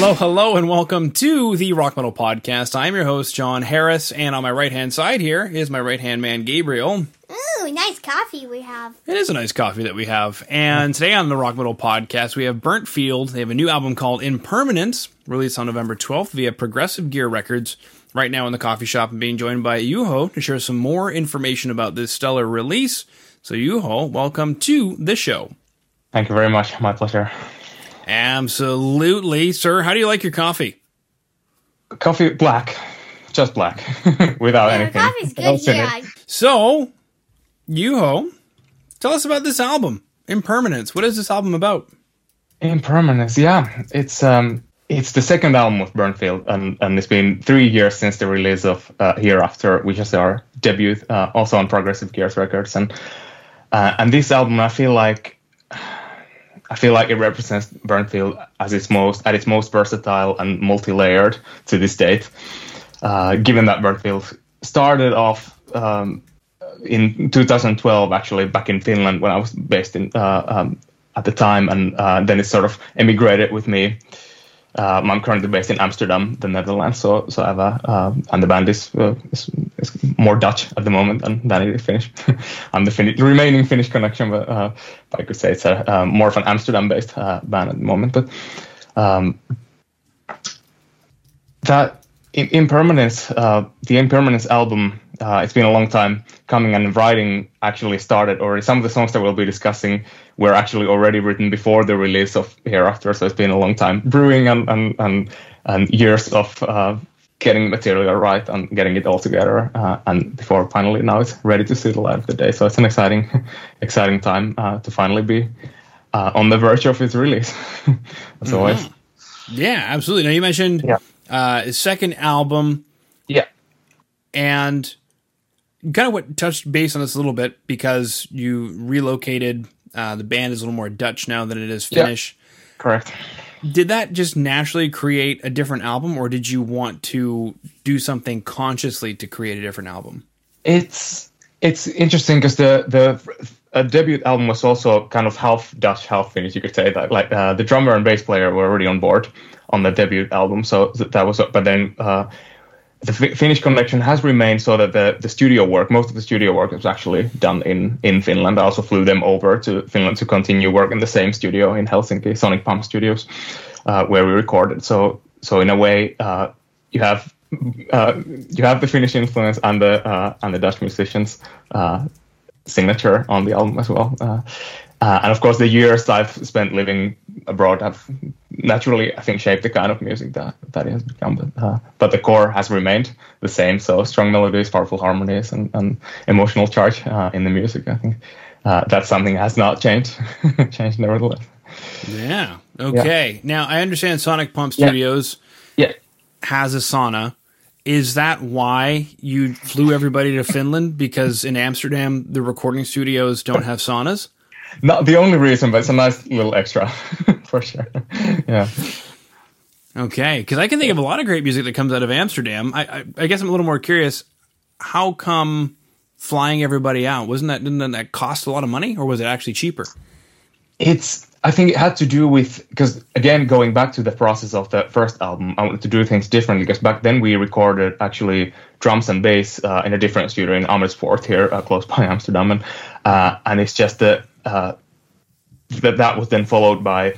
Hello, hello, and welcome to the Rock Metal Podcast. I'm your host, Jon Harris, and on my right hand side here is my right hand man, Gabriel. Ooh, nice coffee we have. It is a nice coffee that we have. And today on the Rock Metal Podcast, we have Burntfield. They have a new album called Impermanence, released on November 12th via Progressive Gear Records. Right now in the coffee shop, and being joined by Juho to share some more information about this stellar release. So, Juho, welcome to the show. Thank you very much. My pleasure. Absolutely, sir. How do you like your coffee? Coffee black, just black, without Yeah, anything. coffee's else good. in it. Yeah, So, Juho, tell us about this album, Impermanence. What is this album about? Impermanence, yeah. It's um, it's the second album of Burntfield, and and it's been three years since the release of uh, Hereafter, which is our debut, uh, also on Progressive Gears Records, and uh, and this album, I feel like. I feel like it represents Burntfield as its most at its most versatile and multi-layered to this date. Uh, given that Burntfield started off um, in 2012, actually back in Finland when I was based in uh, um, at the time, and uh, then it sort of emigrated with me. Um, I'm currently based in Amsterdam, the Netherlands, so so I have a uh, and the band is, uh, is, is more Dutch at the moment than, than it is Finnish. I'm the, the remaining Finnish connection, but, uh, but I could say it's a, uh, more of an Amsterdam-based uh, band at the moment. But um, that impermanence the impermanence album uh, it's been a long time coming and writing actually started already some of the songs that we'll be discussing were actually already written before the release of hereafter so it's been a long time brewing and and and, and years of uh, getting material right and getting it all together uh, and before finally now it's ready to see the light of the day. So it's an exciting exciting time uh, to finally be uh, on the verge of its release. As always. Yeah, absolutely. Now, you mentioned Yeah. uh, his second album, yeah. And kind of what touched base on this a little bit because you relocated. Uh, the band is a little more Dutch now than it is. Finnish. correct Did that just naturally create a different album, or did you want to do something consciously to create a different album? it's it's interesting because the the uh, debut album was also kind of half Dutch, half Finnish. You could say that like uh, the drummer and bass player were already on board on the debut album, so that was. But then uh, the Fi- Finnish connection has remained, so that the the studio work, most of the studio work, was actually done in in Finland. I also flew them over to Finland to continue work in the same studio in Helsinki, Sonic Pump Studios, uh, where we recorded. So so in a way, uh, you have uh, you have the Finnish influence and the uh, and the Dutch musicians uh, signature on the album as well. Uh, uh, and of course, the years I've spent living abroad have naturally, I think, shaped the kind of music that that it has become. But, uh, but the core has remained the same. So strong melodies, powerful harmonies, and, and emotional charge uh, in the music. I think uh, that's something that has not changed. changed nevertheless. Yeah. Okay. Now I understand Sonic Pump Yeah. Studios Yeah. has a sauna. Is that why you flew everybody to Finland? Because in Amsterdam, the recording studios don't have saunas. Not the only reason, but it's a nice little extra for sure. yeah. Okay, because I can think of a lot of great music that comes out of Amsterdam. I, I, I guess I'm a little more curious. How come flying everybody out wasn't that didn't that cost a lot of money, or was it actually cheaper? it's i think it had to do with because again going back to the process of the first album i wanted to do things differently because back then we recorded actually drums and bass uh, in a different studio in amersfoort here uh, close by amsterdam and uh, and it's just that uh, that that was then followed by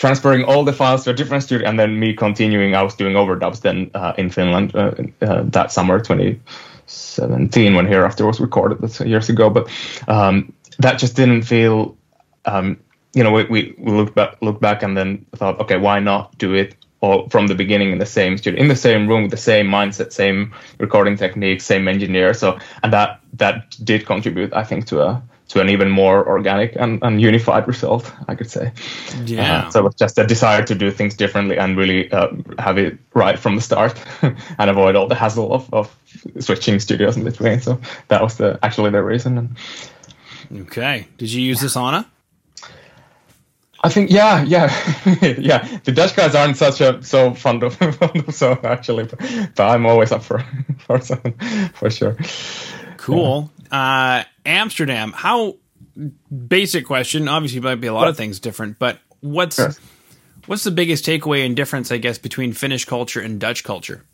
transferring all the files to a different studio and then me continuing. I was doing overdubs then uh, in finland uh, that summer 2017 when hereafter was recorded that's years ago but um, that just didn't feel um, you know, we, we, looked back, looked back and then thought, okay, why not do it all from the beginning in the same studio, in the same room, with the same mindset, same recording technique, same engineer. So, and that that did contribute, I think, to a to an even more organic and, and unified result, I could say. Yeah. Uh, so it was just a desire to do things differently and really uh, have it right from the start and avoid all the hassle of, of switching studios in between. So that was the actually the reason. And, Okay. Did you use this, sauna? I think yeah, yeah, yeah. The Dutch guys aren't such a so fond of fond of so actually, but, but I'm always up for for something for sure. Cool. Uh, Amsterdam. How basic question? Obviously, might be a lot of things different, but what's Sure. What's the biggest takeaway and difference, I guess, between Finnish culture and Dutch culture?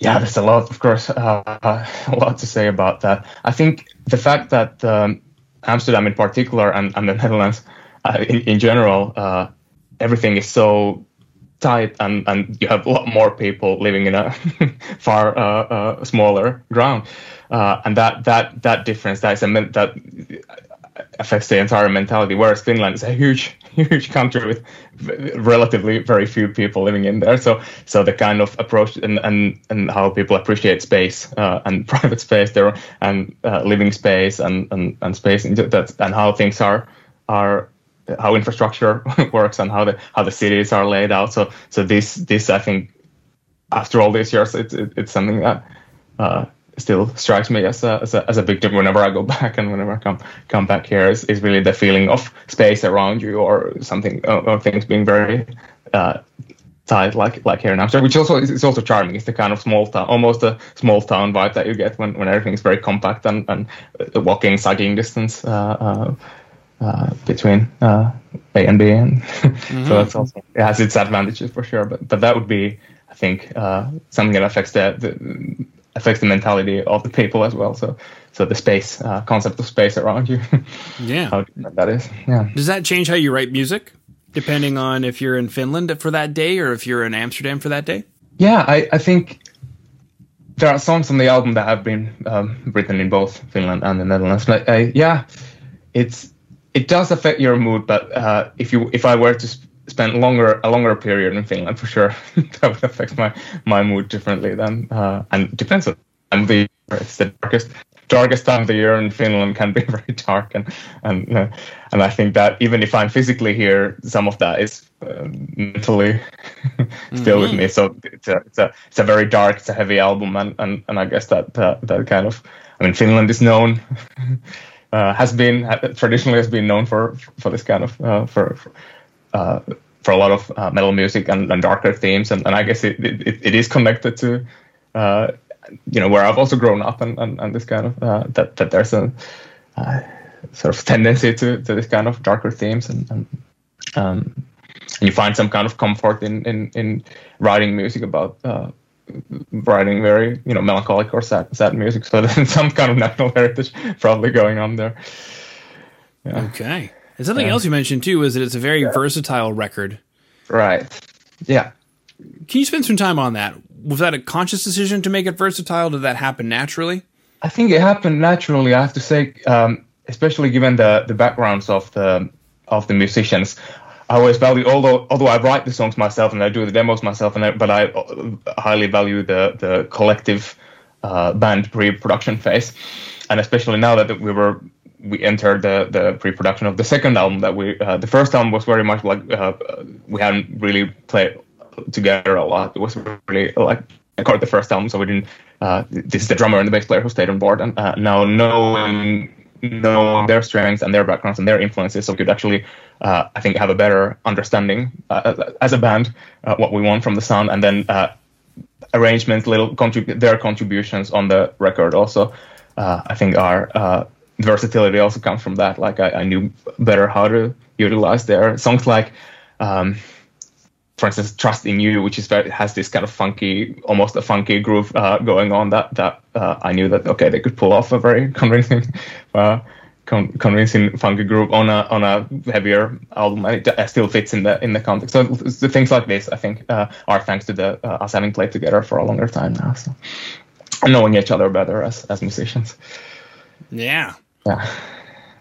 Yeah, there's a lot, of course, uh, a lot to say about that. I think the fact that um, Amsterdam in particular and, and the Netherlands uh, in, in, general, uh, everything is so tight and, and you have a lot more people living in a far uh, uh, smaller ground. Uh, and that, that, that difference, that, is a, that affects the entire mentality. Whereas Finland is a huge, huge country with relatively very few people living in there. So, so the kind of approach and and, and how people appreciate space uh, and private space there and uh, living space and and, and space and that and how things are are how infrastructure works and how the how the cities are laid out. So so this this I think after all these years, it's it, it's something that. Uh, still strikes me as a, as a, as a big difference whenever I go back and whenever I come come back here is, is really the feeling of space around you or something or things being very uh, tight like like here in Amsterdam, which also is, also charming. It's the kind of small town, almost a small town vibe that you get when, when everything is very compact and, and walking, cycling distance uh, uh, between uh, A and B, and mm-hmm. so that's also it has its advantages for sure. But but that would be I think uh, something that affects the, the affects the mentality of the people as well. So, so the space uh, concept of space around you. yeah, how that is. Yeah. Does that change how you write music, depending on if you're in Finland for that day or if you're in Amsterdam for that day? Yeah, I, I think there are songs on the album that have been um, written in both Finland and the Netherlands. Like, uh, yeah, it's it does affect your mood. But uh, if you if I were to sp- spent longer a longer period in Finland for sure. that would affect my my mood differently than uh, and depends on time the year. It's the darkest darkest time of the year in Finland can be very dark and and uh, and I think that even if I'm physically here, some of that is uh, mentally still mm-hmm. with me. So it's a, it's a it's a very dark, it's a heavy album, and and, and I guess that uh, that kind of I mean Finland is known. Uh, has been traditionally has been known for for this kind of uh, for, for uh, for a lot of uh, metal music and, and, darker themes, and, and I guess it, it, it is connected to uh, you know where I've also grown up and, and, and this kind of uh, that that there's a sort of tendency to, to this kind of darker themes. And, and um, and you find some kind of comfort in in, in writing music about writing very you know melancholic or sad sad music. So there's some kind of national heritage probably going on there. Yeah. Okay. And something else you mentioned too is that it's a very yeah. versatile record. Right. Yeah. Can you spend some time on that? Was that a conscious decision to make it versatile? Did that happen naturally? I think it happened naturally. I have to say, um, especially given the the backgrounds of the of the musicians. I always value, although although I write the songs myself and I do the demos myself, and I, but I uh, highly value the the collective uh, band pre-production phase, and especially now that we were we entered the the pre-production of the second album that we uh, the first album was very much like uh, we hadn't really played together a lot. It was really like I called the first album, so we didn't. Uh, this is the drummer and the bass player who stayed on board, and uh, now knowing knowing their strengths and their backgrounds and their influences, so we could actually, uh, I think, have a better understanding uh, as a band what we want from the sound, and then arrangements, little contrib- their contributions on the record also. I think are versatility also comes from that. Like I, I knew better how to utilize their songs, like um, for instance, "Trust in You," which is very, has this kind of funky, almost a funky groove uh, going on. That that uh, I knew that okay, they could pull off a very convincing. Uh, con- convincing funky groove on a on a heavier album, and it, still fits in the in the context. So the things like this, I think, uh, are thanks to the uh, us having played together for a longer time now, so knowing each other better as as musicians. Yeah, yeah.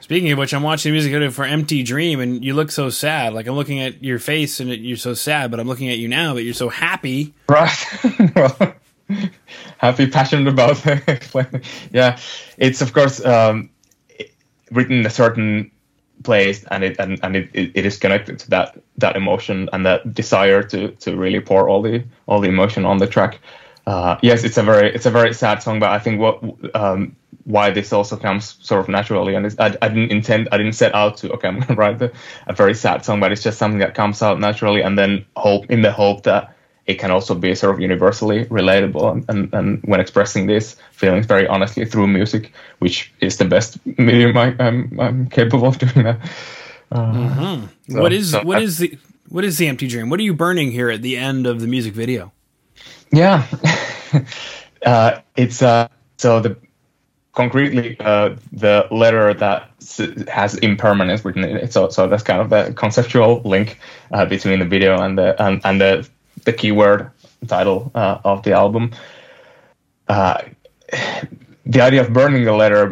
Speaking of which, I'm watching the music video for Empty Dream, and you look so sad. Like I'm looking at your face, and you're so sad, but I'm looking at you now, but you're so happy. Right. well, happy, passionate about it. yeah, it's of course um, written in a certain place, and it and, and it, it is connected to that that emotion and that desire to to really pour all the all the emotion on the track. Uh, yes, it's a very it's a very sad song, but I think what um, why this also comes sort of naturally. And I, I, didn't intend, I didn't set out to, okay, I'm going to write the, a very sad song, but it's just something that comes out naturally. And then hope, in the hope that it can also be sort of universally relatable. And, and, and when expressing these feelings very honestly through music, which is the best medium I, am I'm, I'm capable of doing that. Uh, mm-hmm. so, what is, so what I, is the, What is the empty dream? What are you burning here at the end of the music video? Yeah, uh, it's uh, so the concretely uh, the letter that has impermanence written in it. So so that's kind of the conceptual link uh, between the video and the and, and the the keyword title uh, of the album. Uh, the idea of burning the letter,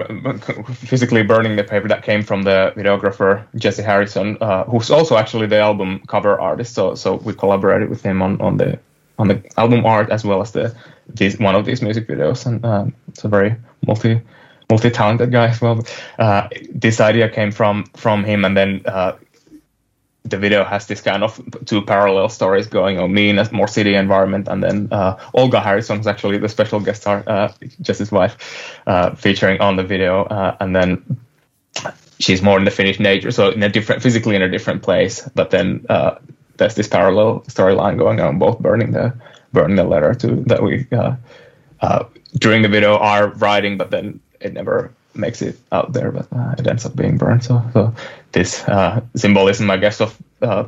physically burning the paper, that came from the videographer Jesse Harrison, uh, who's also actually the album cover artist. So, so we collaborated with him on, on the on the album art as well as the one of these music videos, and uh, it's a very multi multi talented guy as well. Uh, this idea came from from him, and then uh, the video has this kind of two parallel stories going on me in a more city environment and then uh, olga harrison is actually the special guest star uh, just his wife uh, featuring on the video. Uh, and then she's more in the finnish nature so in a different physically in a different place but then uh, there's this parallel storyline going on both burning the burning the letter to that we uh, during the video are writing but then it never makes it out there, but uh, it ends up being burned. So, so this uh, symbolism, I guess, of uh,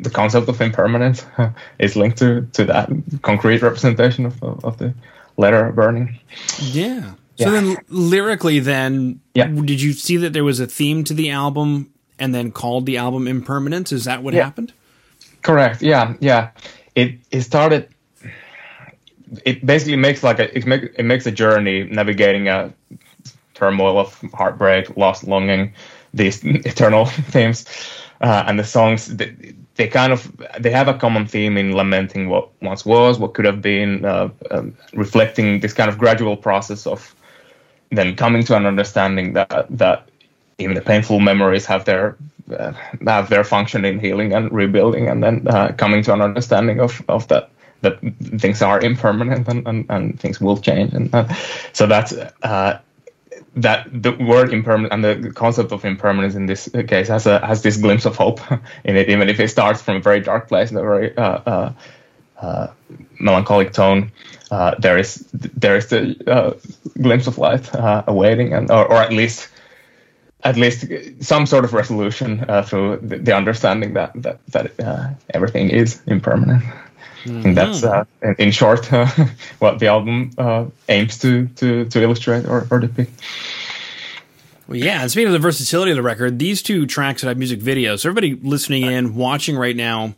the concept of impermanence is linked to to that concrete representation of of, of the letter burning. Yeah. So yeah. then, lyrically, then, yeah. did you see that there was a theme to the album, and then called the album "Impermanence"? Is that what yeah. happened? Correct. Yeah, yeah. It it started. It basically makes like a it, make, it makes a journey navigating a turmoil of heartbreak, lost longing, these eternal themes, uh, and the songs they, they, kind of they have a common theme in lamenting what once was, what could have been, uh, um, reflecting this kind of gradual process of then coming to an understanding that that even the painful memories have their have their function in healing and rebuilding, and then uh, coming to an understanding of of that that things are impermanent and, and, and things will change, and uh, so that's uh, that the word impermanent and the concept of impermanence in this case has a has this glimpse of hope in it, even if it starts from a very dark place, in a very uh, uh, uh, melancholic tone. Uh, there is there is the uh, glimpse of light uh, awaiting, and or, or, at least at least some sort of resolution through the, the, understanding that that that everything is impermanent. Mm-hmm. And that's, uh, in short, uh, what the album uh, aims to, to, to illustrate or, or depict. Well, yeah. And speaking of the versatility of the record, these two tracks that have music videos. So everybody listening in, watching right now,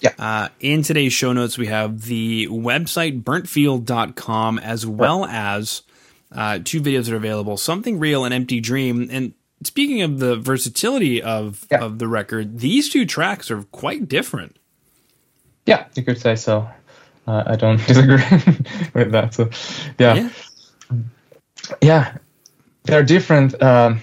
yeah. Uh, in today's show notes, we have the website burntfield.com as well as uh, two videos that are available Something Real and Empty Dream. And speaking of the versatility of, yeah. of the record, these two tracks are quite different. Yeah, you could say so. Uh, I don't disagree with that. So, yeah, yeah, yeah they're different. Um,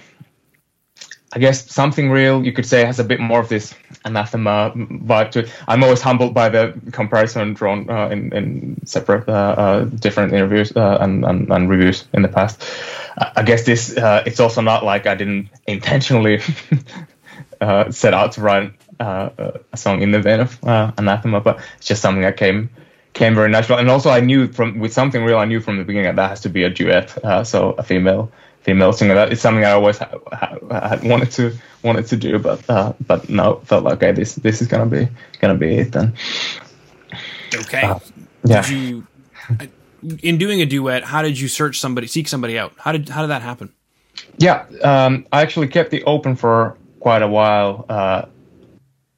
I guess something real you could say has a bit more of this anathema vibe to it. I'm always humbled by the comparison drawn uh, in, in separate uh, uh, different interviews uh, and, and, and, reviews in the past. I guess this uh, it's also not like I didn't intentionally uh, set out to write a song in the vein of Anathema, but it's just something that came came very natural. And also, I knew from with something real, I knew from the beginning that that has to be a duet, so a female female singer. That is something I always ha- ha- wanted to wanted to do, but uh, but no, felt like okay, this this is gonna be gonna be it then. Okay. Uh, yeah. Did you in doing a duet? How did you search somebody, seek somebody out? How did how did that happen? Yeah, um, I actually kept it open for quite a while. Uh,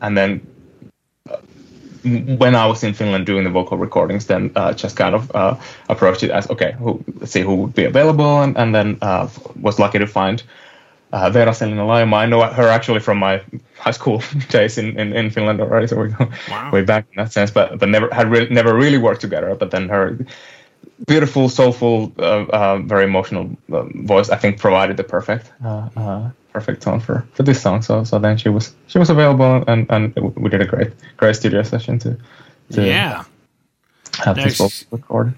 and then uh, when I was in Finland doing the vocal recordings, then uh, just kind of uh, approached it as okay, who, let's see who would be available, and, and then uh, was lucky to find uh, Veera Selina Laima. I know her actually from my high school days in, in, in Finland already, so we go wow. way back in that sense. But but never had re- never really worked together. But then her beautiful, soulful, uh, uh, very emotional uh, voice, I think, provided the perfect uh, uh, perfect tone for, for this song. So so then she was she was available, and, and we did a great great studio session to, to yeah have now, this recorded.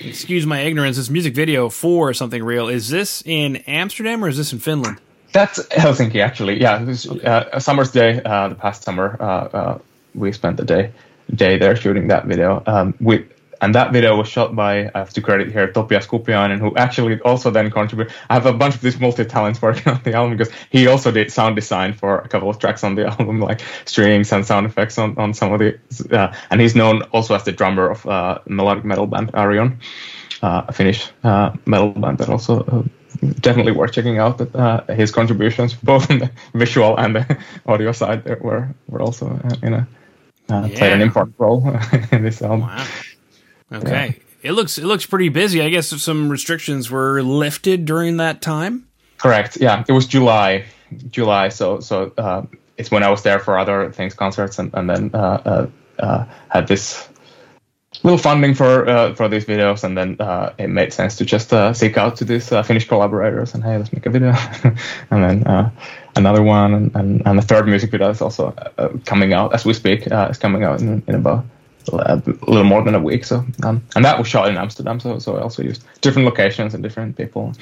Excuse my ignorance. This music video for something real is this in Amsterdam or is this in Finland? That's Helsinki, actually. Yeah, was uh, a summer's day. the past summer, we spent the day day there shooting that video. Um, we and that video was shot by I have to credit here Topias Kupiainen, who actually also then contributed. I have a bunch of these multi talents working on the album because he also did sound design for a couple of tracks on the album, like strings and sound effects on, on some of the. Uh, and he's known also as the drummer of uh, melodic metal band Arion, uh, a Finnish uh, metal band that also uh, definitely worth checking out. That uh, his contributions, both on the visual and the audio side, were were also uh, in a uh, Yeah. played an important role in this album. Wow. Okay. It looks it looks pretty busy. I guess some restrictions were lifted during that time. Correct. Yeah, it was July, July. So so uh, it's when I was there for other things, concerts, and and then uh, uh, uh, had this little funding for uh, for these videos, and then uh, it made sense to just uh, seek out to these uh, Finnish collaborators and hey, let's make a video, and then uh, another one, and, and and the third music video is also uh, coming out as we speak. Uh, it's coming out in, in about a little more than a week. So um, and that was shot in Amsterdam. So so I also used different locations and different people,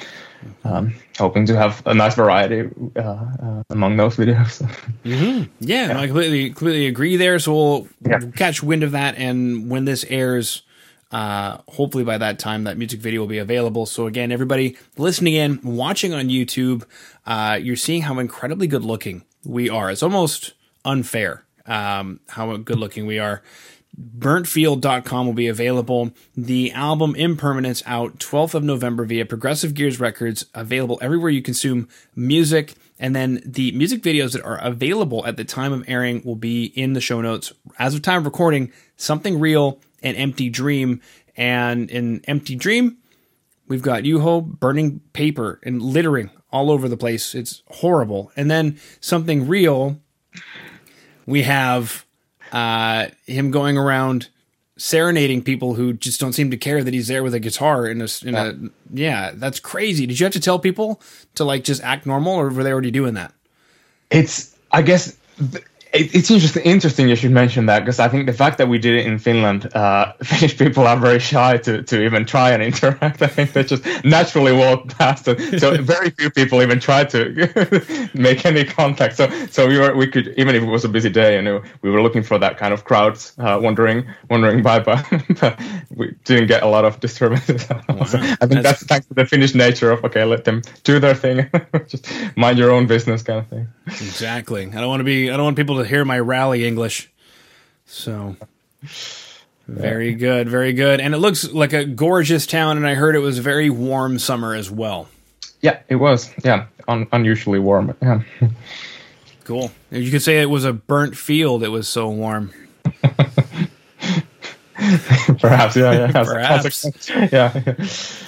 um, hoping to have a nice variety uh, uh, among those videos. Yeah, no, I completely completely agree there. So we'll, Yeah. we'll catch wind of that, and when this airs, uh, hopefully by that time that music video will be available. So again, everybody listening in, watching on YouTube, uh, you're seeing how incredibly good looking we are. It's almost unfair um, how good looking we are. burntfield.com will be available. The album Impermanence out 12th of November via Progressive Gears Records, available everywhere you consume music. And then the music videos that are available at the time of airing will be in the show notes. As of time of recording, Something Real and Empty Dream. And in Empty Dream, We've got Juho burning paper and littering all over the place. It's horrible. And then something real, we have uh, him going around serenading people who just don't seem to care that he's there with a guitar in a, in a yeah, that's crazy. Did you have to tell people to like just act normal or were they already doing that? it's I guess it, it's interesting. Interesting you should mention that because I think the fact that we did it in Finland, uh, Finnish people are very shy to, to even try and interact. I think they just naturally walk past it. So very few people even try to make any contact. So so we were we could even if it was a busy day, you know, we were looking for that kind of crowds uh, wandering wandering by, but, but we didn't get a lot of disturbances. So I think That's- that's thanks to the Finnish nature of okay, let them do their thing, just mind your own business kind of thing. Exactly. I don't want to be. I don't want people to hear my rally English. So very good, very good. And it looks like a gorgeous town. And I heard it was a very warm summer as well. Yeah, it was. Yeah, un- unusually warm. Yeah. Cool. You could say it was a burnt field. It was so warm. Perhaps. Yeah. Yeah. Perhaps. consequence. Yeah.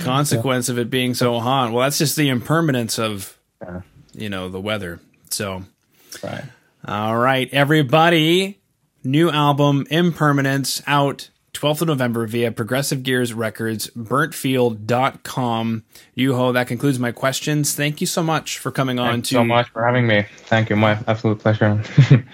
Consequence of it being so hot. Well, that's just the impermanence of Yeah. you know the weather. So Right. all right, everybody. New album Impermanence out 12th of November via Progressive Gears Records, burntfield.com. Juho, that concludes my questions. Thank you so much for coming on to so much for having me. Thank you. My absolute pleasure.